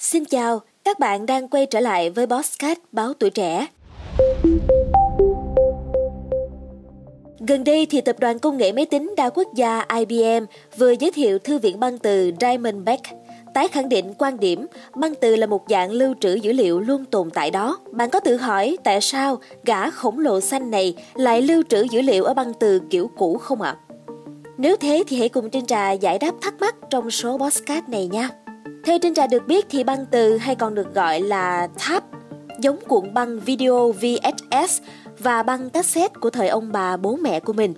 Xin chào, các bạn đang quay trở lại với Bosscat Báo Tuổi Trẻ. Gần đây thì tập đoàn công nghệ máy tính đa quốc gia IBM vừa giới thiệu thư viện băng từ Diamondback, tái khẳng định quan điểm băng từ là một dạng lưu trữ dữ liệu luôn tồn tại đó. Bạn có tự hỏi tại sao gã khổng lồ xanh này lại lưu trữ dữ liệu ở băng từ kiểu cũ không ạ? Nếu thế thì hãy cùng Trinh Trà giải đáp thắc mắc trong số podcast này nha. Theo trên Trà được biết thì băng từ hay còn được gọi là tháp giống cuộn băng video VHS và băng cassette của thời ông bà bố mẹ của mình.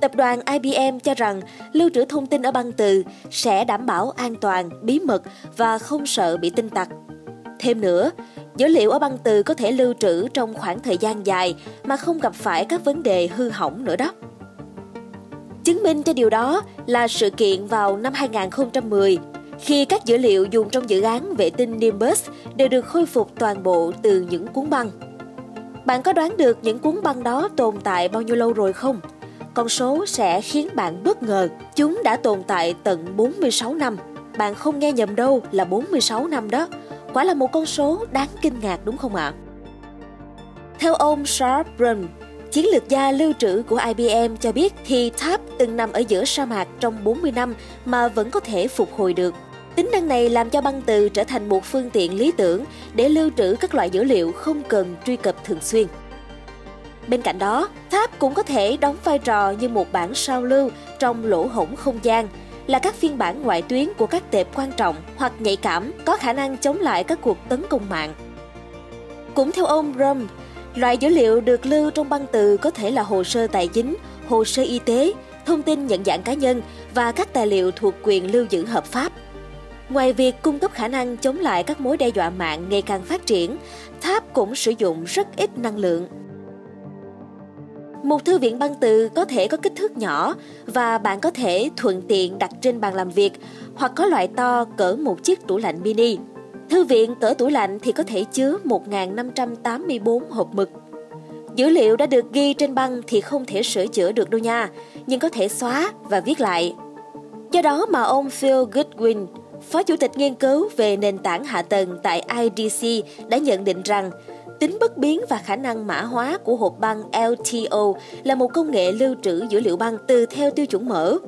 Tập đoàn IBM cho rằng lưu trữ thông tin ở băng từ sẽ đảm bảo an toàn, bí mật và không sợ bị tin tặc. Thêm nữa, dữ liệu ở băng từ có thể lưu trữ trong khoảng thời gian dài mà không gặp phải các vấn đề hư hỏng nữa đó. Chứng minh cho điều đó là sự kiện vào năm 2010 khi các dữ liệu dùng trong dự án vệ tinh Nimbus đều được khôi phục toàn bộ từ những cuốn băng. Bạn có đoán được những cuốn băng đó tồn tại bao nhiêu lâu rồi không? Con số sẽ khiến bạn bất ngờ. Chúng đã tồn tại tận 46 năm. Bạn không nghe nhầm đâu là 46 năm đó. Quả là một con số đáng kinh ngạc đúng không ạ? Theo ông Sharp Brun, Chiến lược gia lưu trữ của IBM cho biết thì tháp từng nằm ở giữa sa mạc trong 40 năm mà vẫn có thể phục hồi được. Tính năng này làm cho băng từ trở thành một phương tiện lý tưởng để lưu trữ các loại dữ liệu không cần truy cập thường xuyên. Bên cạnh đó, tháp cũng có thể đóng vai trò như một bản sao lưu trong lỗ hổng không gian, là các phiên bản ngoại tuyến của các tệp quan trọng hoặc nhạy cảm có khả năng chống lại các cuộc tấn công mạng. Cũng theo ông Brum, Loại dữ liệu được lưu trong băng từ có thể là hồ sơ tài chính, hồ sơ y tế, thông tin nhận dạng cá nhân và các tài liệu thuộc quyền lưu giữ hợp pháp. Ngoài việc cung cấp khả năng chống lại các mối đe dọa mạng ngày càng phát triển, Tháp cũng sử dụng rất ít năng lượng. Một thư viện băng từ có thể có kích thước nhỏ và bạn có thể thuận tiện đặt trên bàn làm việc hoặc có loại to cỡ một chiếc tủ lạnh mini. Thư viện cỡ tủ lạnh thì có thể chứa 1.584 hộp mực. Dữ liệu đã được ghi trên băng thì không thể sửa chữa được đâu nha, nhưng có thể xóa và viết lại. Do đó mà ông Phil Goodwin, Phó Chủ tịch nghiên cứu về nền tảng hạ tầng tại IDC đã nhận định rằng tính bất biến và khả năng mã hóa của hộp băng LTO là một công nghệ lưu trữ dữ liệu băng từ theo tiêu chuẩn mở,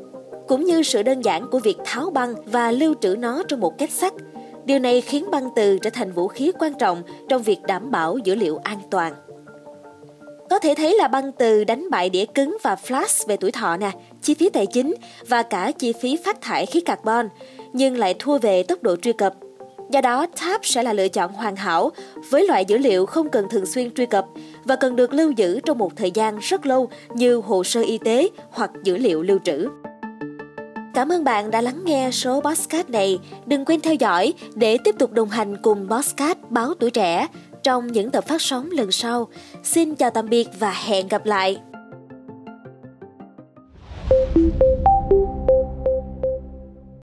cũng như sự đơn giản của việc tháo băng và lưu trữ nó trong một kết sắt Điều này khiến băng từ trở thành vũ khí quan trọng trong việc đảm bảo dữ liệu an toàn. Có thể thấy là băng từ đánh bại đĩa cứng và flash về tuổi thọ nè, chi phí tài chính và cả chi phí phát thải khí carbon, nhưng lại thua về tốc độ truy cập. Do đó, Tab sẽ là lựa chọn hoàn hảo với loại dữ liệu không cần thường xuyên truy cập và cần được lưu giữ trong một thời gian rất lâu như hồ sơ y tế hoặc dữ liệu lưu trữ. Cảm ơn bạn đã lắng nghe số Bosscat này. Đừng quên theo dõi để tiếp tục đồng hành cùng Bosscat báo tuổi trẻ trong những tập phát sóng lần sau. Xin chào tạm biệt và hẹn gặp lại. thank you